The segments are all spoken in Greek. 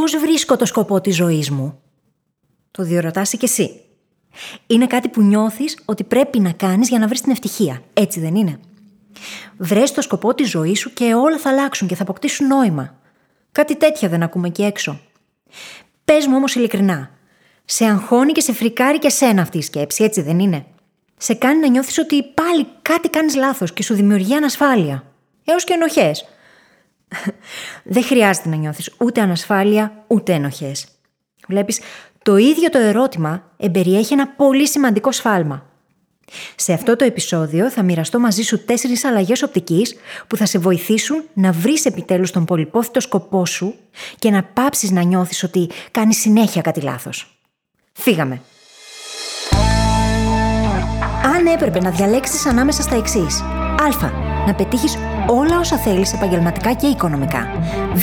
Πώς βρίσκω το σκοπό της ζωής μου; Το διορωτάσαι κι εσύ. Είναι κάτι που νιώθεις ότι πρέπει να κάνεις για να βρεις την ευτυχία. Έτσι δεν είναι; Βρες το σκοπό της ζωής σου και όλα θα αλλάξουν και θα αποκτήσουν νόημα. Κάτι τέτοια δεν ακούμε εκεί έξω. Πες μου όμως ειλικρινά, σε αγχώνει και σε φρικάρει και σένα αυτή η σκέψη, έτσι δεν είναι; Σε κάνει να νιώθεις ότι πάλι κάτι κάνεις λάθος και σου δημιουργεί ανασφάλεια. Έως και ενοχές. Δεν χρειάζεται να νιώθεις ούτε ανασφάλεια ούτε ενοχές. Βλέπεις, το ίδιο το ερώτημα εμπεριέχει ένα πολύ σημαντικό σφάλμα. Σε αυτό το επεισόδιο θα μοιραστώ μαζί σου τέσσερις αλλαγές οπτικής που θα σε βοηθήσουν να βρεις επιτέλους τον πολυπόθητο σκοπό σου και να πάψεις να νιώθεις ότι κάνει συνέχεια κάτι λάθος. Φύγαμε. Αν έπρεπε να διαλέξεις ανάμεσα στα εξής. Α. Να πετύχεις όλα όσα θέλεις επαγγελματικά και οικονομικά. Β.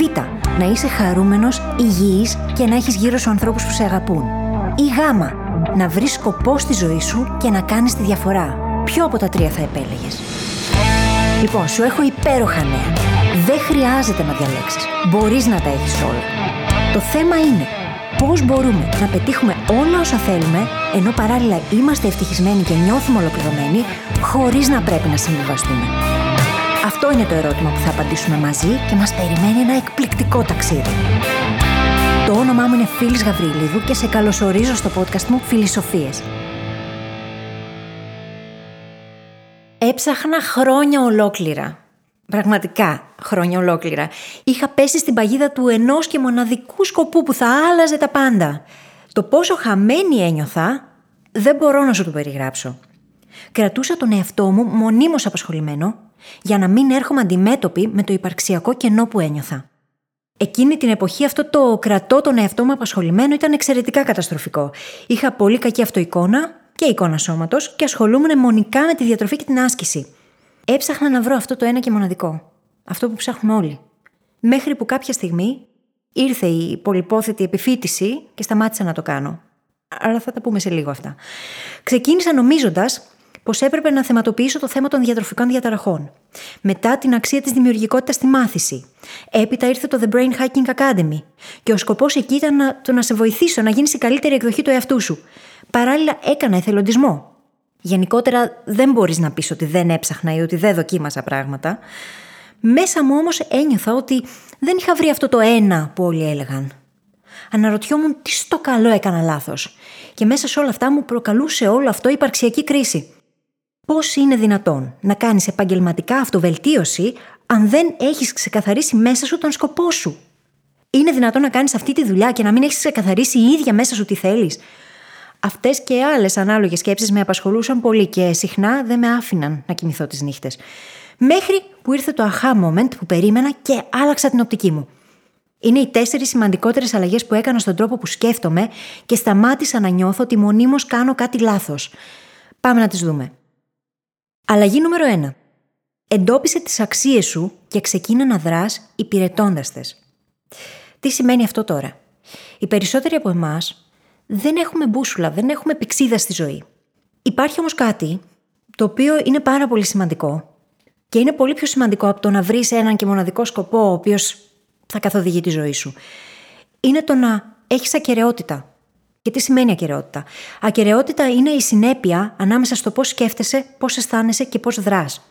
Να είσαι χαρούμενος, υγιής και να έχεις γύρω σου ανθρώπους που σε αγαπούν. Ή Γ να βρεις σκοπό στη ζωή σου και να κάνεις τη διαφορά. Ποιο από τα τρία θα επέλεγες; Λοιπόν, σου έχω υπέροχα νέα. Δεν χρειάζεται να διαλέξεις. Μπορείς να τα έχεις όλα. Το θέμα είναι πώς μπορούμε να πετύχουμε όλα όσα θέλουμε, ενώ παράλληλα είμαστε ευτυχισμένοι και νιώθουμε ολοκληρωμένοι, χωρίς να πρέπει να συμβιβαστούμε. Αυτό είναι το ερώτημα που θα απαντήσουμε μαζί και μας περιμένει ένα εκπληκτικό ταξίδι. Το όνομά μου είναι Φίλης Γαβρίλιδου και σε καλωσορίζω στο podcast μου Φιλισοφίες. Έψαχνα χρόνια ολόκληρα. Πραγματικά χρόνια ολόκληρα. Είχα πέσει στην παγίδα του ενός και μοναδικού σκοπού που θα άλλαζε τα πάντα. Το πόσο χαμένη ένιωθα δεν μπορώ να σου το περιγράψω. Κρατούσα τον εαυτό μου μονίμως απασχολημένο για να μην έρχομαι αντιμέτωπη με το υπαρξιακό κενό που ένιωθα. Εκείνη την εποχή αυτό το κρατώ τον εαυτό μου απασχολημένο ήταν εξαιρετικά καταστροφικό. Είχα πολύ κακή αυτοεικόνα και εικόνα σώματος και ασχολούμουν μονικά με τη διατροφή και την άσκηση. Έψαχνα να βρω αυτό το ένα και μοναδικό. Αυτό που ψάχνουν όλοι. Μέχρι που κάποια στιγμή ήρθε η πολυπόθετη επιφύτηση και σταμάτησα να το κάνω. Αλλά θα τα πούμε σε λίγο αυτά. Ξεκίνησα νομίζοντας πως έπρεπε να θεματοποιήσω το θέμα των διατροφικών διαταραχών. Μετά την αξία της δημιουργικότητας στη μάθηση. Έπειτα ήρθε το The Brain Hacking Academy. Και ο σκοπός εκεί ήταν να, το να σε βοηθήσω να γίνεις η καλύτερη εκδοχή του εαυτού σου. Παράλληλα, έκανα εθελοντισμό. Γενικότερα, δεν μπορείς να πεις ότι δεν έψαχνα ή ότι δεν δοκίμασα πράγματα. Μέσα μου όμως ένιωθα ότι δεν είχα βρει αυτό το ένα που όλοι έλεγαν. Αναρωτιόμουν τι στο καλό έκανα λάθος. Και μέσα σε όλα αυτά μου προκαλούσε όλο αυτό υπαρξιακή κρίση. Πώς είναι δυνατόν να κάνεις επαγγελματικά αυτοβελτίωση αν δεν έχεις ξεκαθαρίσει μέσα σου τον σκοπό σου; Είναι δυνατόν να κάνεις αυτή τη δουλειά και να μην έχεις ξεκαθαρίσει η ίδια μέσα σου τι θέλεις; Αυτές και άλλες ανάλογες σκέψεις με απασχολούσαν πολύ και συχνά δεν με άφηναν να κοιμηθώ τις νύχτες. Μέχρι που ήρθε το aha moment που περίμενα και άλλαξα την οπτική μου. Είναι οι τέσσερις σημαντικότερες αλλαγές που έκανα στον τρόπο που σκέφτομαι και σταμάτησα να νιώθω ότι μονίμως κάνω κάτι λάθος. Πάμε να τις δούμε. Αλλαγή νούμερο 1. Εντόπισε τις αξίες σου και ξεκίνα να δράς υπηρετώντας τες. Τι σημαίνει αυτό τώρα; Οι περισσότεροι από εμάς δεν έχουμε μπούσουλα, δεν έχουμε πηξίδα στη ζωή. Υπάρχει όμως κάτι το οποίο είναι πάρα πολύ σημαντικό και είναι πολύ πιο σημαντικό από το να βρεις έναν και μοναδικό σκοπό ο οποίος θα καθοδηγεί τη ζωή σου. Είναι το να έχεις ακαιρεότητα. Και τι σημαίνει ακαιρεότητα; Ακαιρεότητα είναι η συνέπεια ανάμεσα στο πώς σκέφτεσαι, πώς αισθάνεσαι και πώς δράς.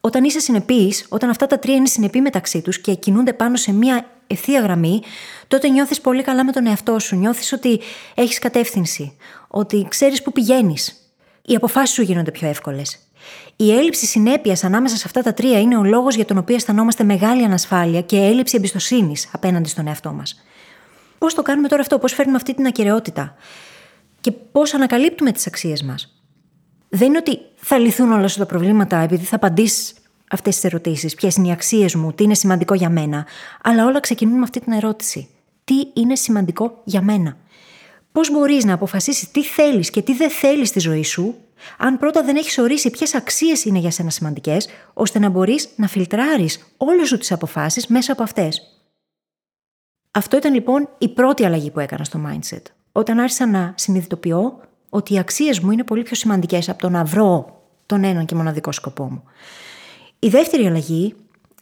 Όταν είσαι συνεπής, όταν αυτά τα τρία είναι συνεπή μεταξύ τους και κινούνται πάνω σε μία ευθεία γραμμή, τότε νιώθεις πολύ καλά με τον εαυτό σου. Νιώθεις ότι έχεις κατεύθυνση, ότι ξέρεις που πηγαίνεις. Οι αποφάσεις σου γίνονται πιο εύκολες. Η έλλειψη συνέπειας ανάμεσα σε αυτά τα τρία είναι ο λόγος για τον οποίο αισθανόμαστε μεγάλη ανασφάλεια και έλλειψη εμπιστοσύνης απέναντι στον εαυτό μας. Πώς το κάνουμε τώρα αυτό, πώς φέρνουμε αυτή την ακαιρεότητα και πώς ανακαλύπτουμε τις αξίες μας. Δεν είναι ότι θα λυθούν όλα σου τα προβλήματα επειδή θα απαντήσεις αυτές τις ερωτήσεις. Ποιες είναι οι αξίες μου, τι είναι σημαντικό για μένα. Αλλά όλα ξεκινούν με αυτή την ερώτηση. Τι είναι σημαντικό για μένα; Πώς μπορείς να αποφασίσεις τι θέλεις και τι δεν θέλεις στη ζωή σου, αν πρώτα δεν έχεις ορίσει ποιες αξίες είναι για σένα σημαντικές, ώστε να μπορείς να φιλτράρεις όλες σου τις αποφάσεις μέσα από αυτές. Αυτό ήταν λοιπόν η πρώτη αλλαγή που έκανα στο mindset. Όταν άρχισα να συνειδητοποιώ ότι οι αξίες μου είναι πολύ πιο σημαντικές από το να βρω τον έναν και μοναδικό σκοπό μου. Η δεύτερη αλλαγή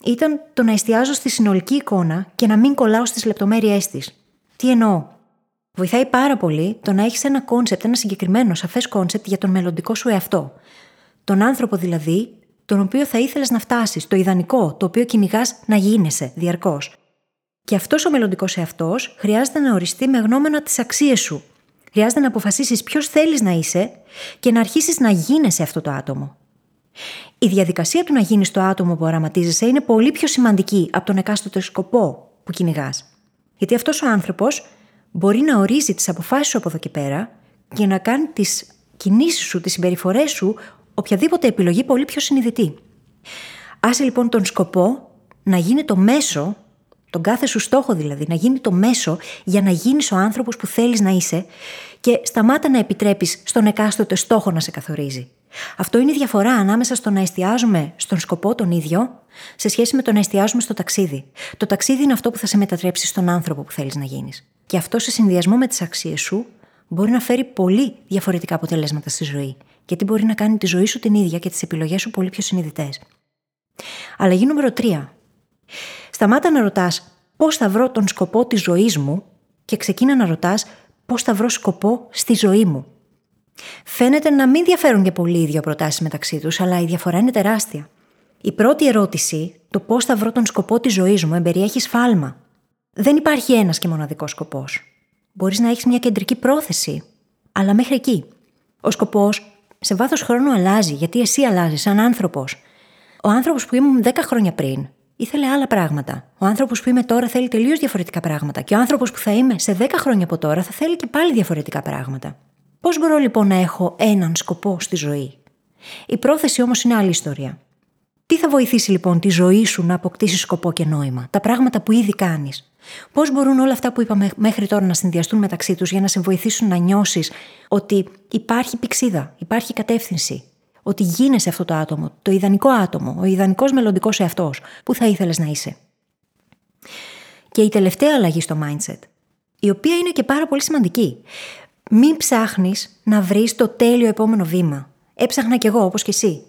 ήταν το να εστιάζω στη συνολική εικόνα και να μην κολλάω στις λεπτομέρειές της. Τι εννοώ; Βοηθάει πάρα πολύ το να έχεις ένα concept, ένα συγκεκριμένο σαφές concept για τον μελλοντικό σου εαυτό. Τον άνθρωπο δηλαδή, τον οποίο θα ήθελες να φτάσεις, το ιδανικό, το οποίο κυνηγάς να γίνεσαι διαρκώς. Και αυτός ο μελλοντικός εαυτός χρειάζεται να οριστεί με γνώμονα τις αξίες σου. Χρειάζεται να αποφασίσεις ποιος θέλεις να είσαι και να αρχίσεις να γίνεσαι αυτό το άτομο. Η διαδικασία του να γίνεις το άτομο που οραματίζεσαι είναι πολύ πιο σημαντική από τον εκάστοτε σκοπό που κυνηγάς. Γιατί αυτός ο άνθρωπος μπορεί να ορίζει τις αποφάσεις σου από εδώ και πέρα και να κάνει τις κινήσεις σου, τις συμπεριφορές σου, οποιαδήποτε επιλογή πολύ πιο συνειδητή. Άσε λοιπόν τον σκοπό να γίνει το μέσο, τον κάθε σου στόχο δηλαδή, να γίνει το μέσο για να γίνεις ο άνθρωπος που θέλεις να είσαι και σταμάτα να επιτρέπεις στον εκάστοτε στόχο να σε καθορίζει. Αυτό είναι η διαφορά ανάμεσα στο να εστιάζουμε στον σκοπό τον ίδιο, σε σχέση με το να εστιάζουμε στο ταξίδι. Το ταξίδι είναι αυτό που θα σε μετατρέψει στον άνθρωπο που θέλεις να γίνεις. Και αυτό σε συνδυασμό με τις αξίες σου μπορεί να φέρει πολύ διαφορετικά αποτελέσματα στη ζωή. Γιατί μπορεί να κάνει τη ζωή σου την ίδια και τις επιλογές σου πολύ πιο συνειδητές. Αλλαγή νούμερο 3. Σταμάτα να ρωτάς πώς θα βρω τον σκοπό της ζωής μου και ξεκίνα να ρωτάς πώς θα βρω σκοπό στη ζωή μου. Φαίνεται να μην διαφέρουν και πολύ οι δύο προτάσεις μεταξύ τους, αλλά η διαφορά είναι τεράστια. Η πρώτη ερώτηση, το πώς θα βρω τον σκοπό της ζωής μου, εμπεριέχει σφάλμα. Δεν υπάρχει ένας και μοναδικός σκοπός. Μπορείς να έχεις μια κεντρική πρόθεση, αλλά μέχρι εκεί. Ο σκοπός σε βάθος χρόνου αλλάζει, γιατί εσύ αλλάζεις σαν άνθρωπος. Ο άνθρωπος που ήμουν 10 χρόνια πριν ήθελε άλλα πράγματα. Ο άνθρωπος που είμαι τώρα θέλει τελείως διαφορετικά πράγματα. Και ο άνθρωπος που θα είμαι σε 10 χρόνια από τώρα θα θέλει και πάλι διαφορετικά πράγματα. Πώς μπορώ λοιπόν να έχω έναν σκοπό στη ζωή; Η πρόθεση όμως είναι άλλη ιστορία. Τι θα βοηθήσει λοιπόν τη ζωή σου να αποκτήσεις σκοπό και νόημα, τα πράγματα που ήδη κάνεις. Πώς μπορούν όλα αυτά που είπαμε μέχρι τώρα να συνδυαστούν μεταξύ τους για να σε βοηθήσουν να νιώσεις ότι υπάρχει πηξίδα, υπάρχει κατεύθυνση, ότι γίνεσαι αυτό το άτομο, το ιδανικό άτομο, ο ιδανικός μελλοντικός εαυτός που θα ήθελες να είσαι. Και η τελευταία αλλαγή στο mindset, η οποία είναι και πάρα πολύ σημαντική. Μην ψάχνεις να βρεις το τέλειο επόμενο βήμα. Έψαχνα κι εγώ, όπως κι εσύ.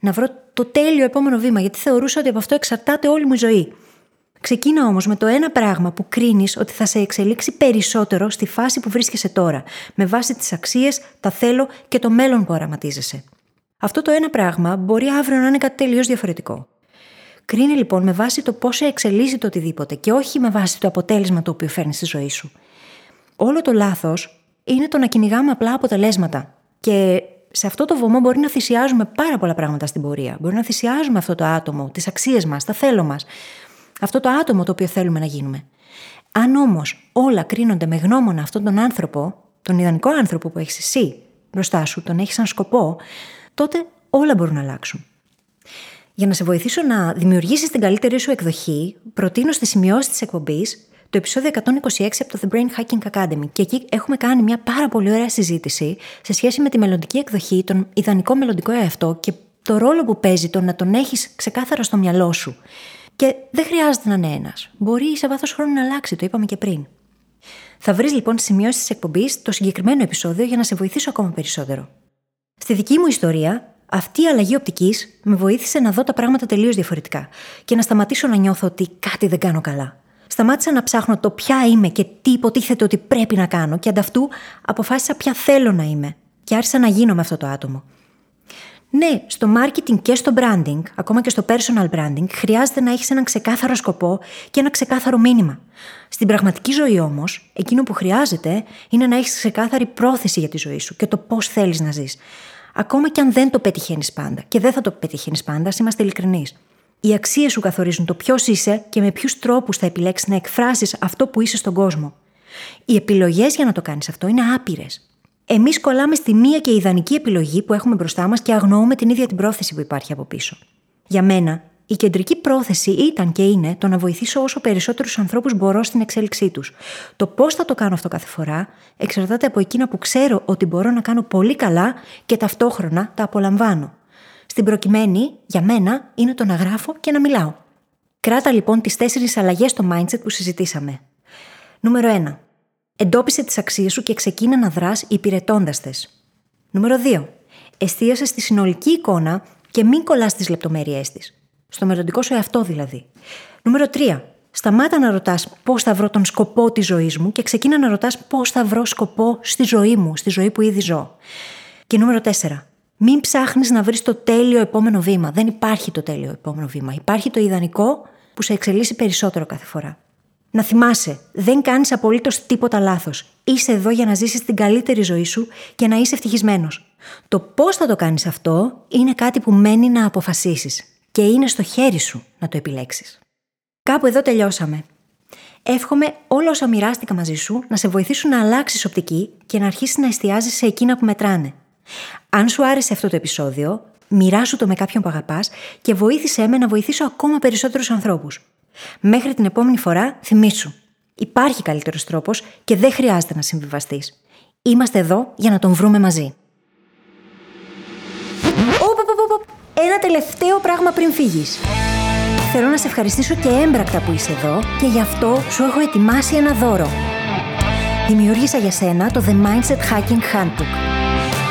Να βρω το τέλειο επόμενο βήμα, γιατί θεωρούσα ότι από αυτό εξαρτάται όλη μου η ζωή. Ξεκίνα όμως με το ένα πράγμα που κρίνεις ότι θα σε εξελίξει περισσότερο στη φάση που βρίσκεσαι τώρα, με βάση τις αξίες, τα θέλω και το μέλλον που οραματίζεσαι. Αυτό το ένα πράγμα μπορεί αύριο να είναι κάτι τελείως διαφορετικό. Κρίνει λοιπόν με βάση το πώς σε εξελίσσει το οτιδήποτε και όχι με βάση το αποτέλεσμα το οποίο φέρνει στη ζωή σου. Όλο το λάθος είναι το να κυνηγάμε απλά αποτελέσματα. Και σε αυτό το βωμό μπορεί να θυσιάζουμε πάρα πολλά πράγματα στην πορεία. Μπορεί να θυσιάζουμε αυτό το άτομο, τις αξίες μας, τα θέλω μας. Αυτό το άτομο το οποίο θέλουμε να γίνουμε. Αν όμως όλα κρίνονται με γνώμονα αυτόν τον άνθρωπο, τον ιδανικό άνθρωπο που έχεις εσύ μπροστά σου, τον έχεις σαν σκοπό, τότε όλα μπορούν να αλλάξουν. Για να σε βοηθήσω να δημιουργήσεις την καλύτερη σου εκδοχή, προτείνω στη σημειώσεις της εκπομπής το επεισόδιο 126 από το The Brain Hacking Academy. Και εκεί έχουμε κάνει μια πάρα πολύ ωραία συζήτηση σε σχέση με τη μελλοντική εκδοχή, τον ιδανικό μελλοντικό εαυτό και το ρόλο που παίζει το να τον έχεις ξεκάθαρα στο μυαλό σου. Και δεν χρειάζεται να είναι ένας. Μπορεί σε βάθος χρόνου να αλλάξει, το είπαμε και πριν. Θα βρεις λοιπόν τι σημειώσεις της εκπομπής το συγκεκριμένο επεισόδιο για να σε βοηθήσω ακόμα περισσότερο. Στη δική μου ιστορία, αυτή η αλλαγή οπτικής με βοήθησε να δω τα πράγματα τελείως διαφορετικά και να σταματήσω να νιώθω ότι κάτι δεν κάνω καλά σταμάτησα να ψάχνω το ποια είμαι και τι υποτίθεται ότι πρέπει να κάνω και ανταυτού αποφάσισα ποια θέλω να είμαι και άρχισα να γίνω με αυτό το άτομο. Ναι, στο marketing και στο branding, ακόμα και στο personal branding, χρειάζεται να έχεις έναν ξεκάθαρο σκοπό και ένα ξεκάθαρο μήνυμα. Στην πραγματική ζωή όμως, εκείνο που χρειάζεται είναι να έχεις ξεκάθαρη πρόθεση για τη ζωή σου και το πώς θέλεις να ζεις. Ακόμα και αν δεν το πετυχαίνεις πάντα. Και δεν θα το πετυχαίνεις πάντα, είμαστε ειλικρινείς. Οι αξίες σου καθορίζουν το ποιος είσαι και με ποιους τρόπους θα επιλέξεις να εκφράσεις αυτό που είσαι στον κόσμο. Οι επιλογές για να το κάνεις αυτό είναι άπειρες. Εμείς κολλάμε στη μία και ιδανική επιλογή που έχουμε μπροστά μας και αγνοούμε την ίδια την πρόθεση που υπάρχει από πίσω. Για μένα, η κεντρική πρόθεση ήταν και είναι το να βοηθήσω όσο περισσότερους ανθρώπους μπορώ στην εξέλιξή τους. Το πώς θα το κάνω αυτό κάθε φορά εξαρτάται από εκείνα που ξέρω ότι μπορώ να κάνω πολύ καλά και ταυτόχρονα τα απολαμβάνω. Στην προκειμένη, για μένα, είναι το να γράφω και να μιλάω. Κράτα λοιπόν τις τέσσερις αλλαγές στο mindset που συζητήσαμε. Νούμερο 1. Εντόπισε τις αξίες σου και ξεκίνα να δράς υπηρετώντας τες. Νούμερο 2. Εστίασες στη συνολική εικόνα και μην κολλάς στι λεπτομέρειές της. Στο μελλοντικό σου εαυτό δηλαδή. Νούμερο 3. Σταμάτα να ρωτάς πώς θα βρω τον σκοπό της ζωής μου και ξεκίνα να ρωτάς πώς θα βρω σκοπό στη ζωή μου, στη ζωή που ήδη ζω. Και νούμερο 4. Μην ψάχνεις να βρεις το τέλειο επόμενο βήμα. Δεν υπάρχει το τέλειο επόμενο βήμα. Υπάρχει το ιδανικό που σε εξελίσσει περισσότερο κάθε φορά. Να θυμάσαι, δεν κάνεις απολύτως τίποτα λάθος. Είσαι εδώ για να ζήσεις την καλύτερη ζωή σου και να είσαι ευτυχισμένος. Το πώς θα το κάνεις αυτό είναι κάτι που μένει να αποφασίσεις και είναι στο χέρι σου να το επιλέξεις. Κάπου εδώ τελειώσαμε. Εύχομαι όλα όσα μοιράστηκα μαζί σου να σε βοηθήσουν να αλλάξεις οπτική και να αρχίσεις να εστιάζεις σε εκείνα που μετράνε. Αν σου άρεσε αυτό το επεισόδιο, μοιράσου το με κάποιον που αγαπάς και βοήθησέ με να βοηθήσω ακόμα περισσότερους ανθρώπους. Μέχρι την επόμενη φορά, θυμήσου. Υπάρχει καλύτερος τρόπος και δεν χρειάζεται να συμβιβαστείς. Είμαστε εδώ για να τον βρούμε μαζί. Τελευταίο πράγμα πριν φύγεις. Θέλω να σε ευχαριστήσω και έμπρακτα που είσαι εδώ και γι' αυτό σου έχω ετοιμάσει ένα δώρο. Δημιούργησα για σένα το The Mindset Hacking Handbook.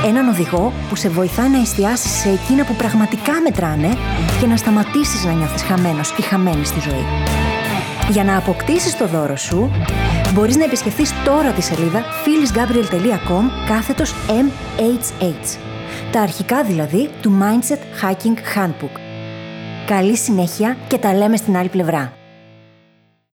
Έναν οδηγό που σε βοηθά να εστιάσεις σε εκείνα που πραγματικά μετράνε και να σταματήσεις να νιώθεις χαμένος ή χαμένη στη ζωή. Για να αποκτήσεις το δώρο σου, μπορείς να επισκεφθείς τώρα τη σελίδα phyllisgabriel.com κάθετος MHH. Τα αρχικά δηλαδή του Mindset Hacking Handbook. Καλή συνέχεια και τα λέμε στην άλλη πλευρά.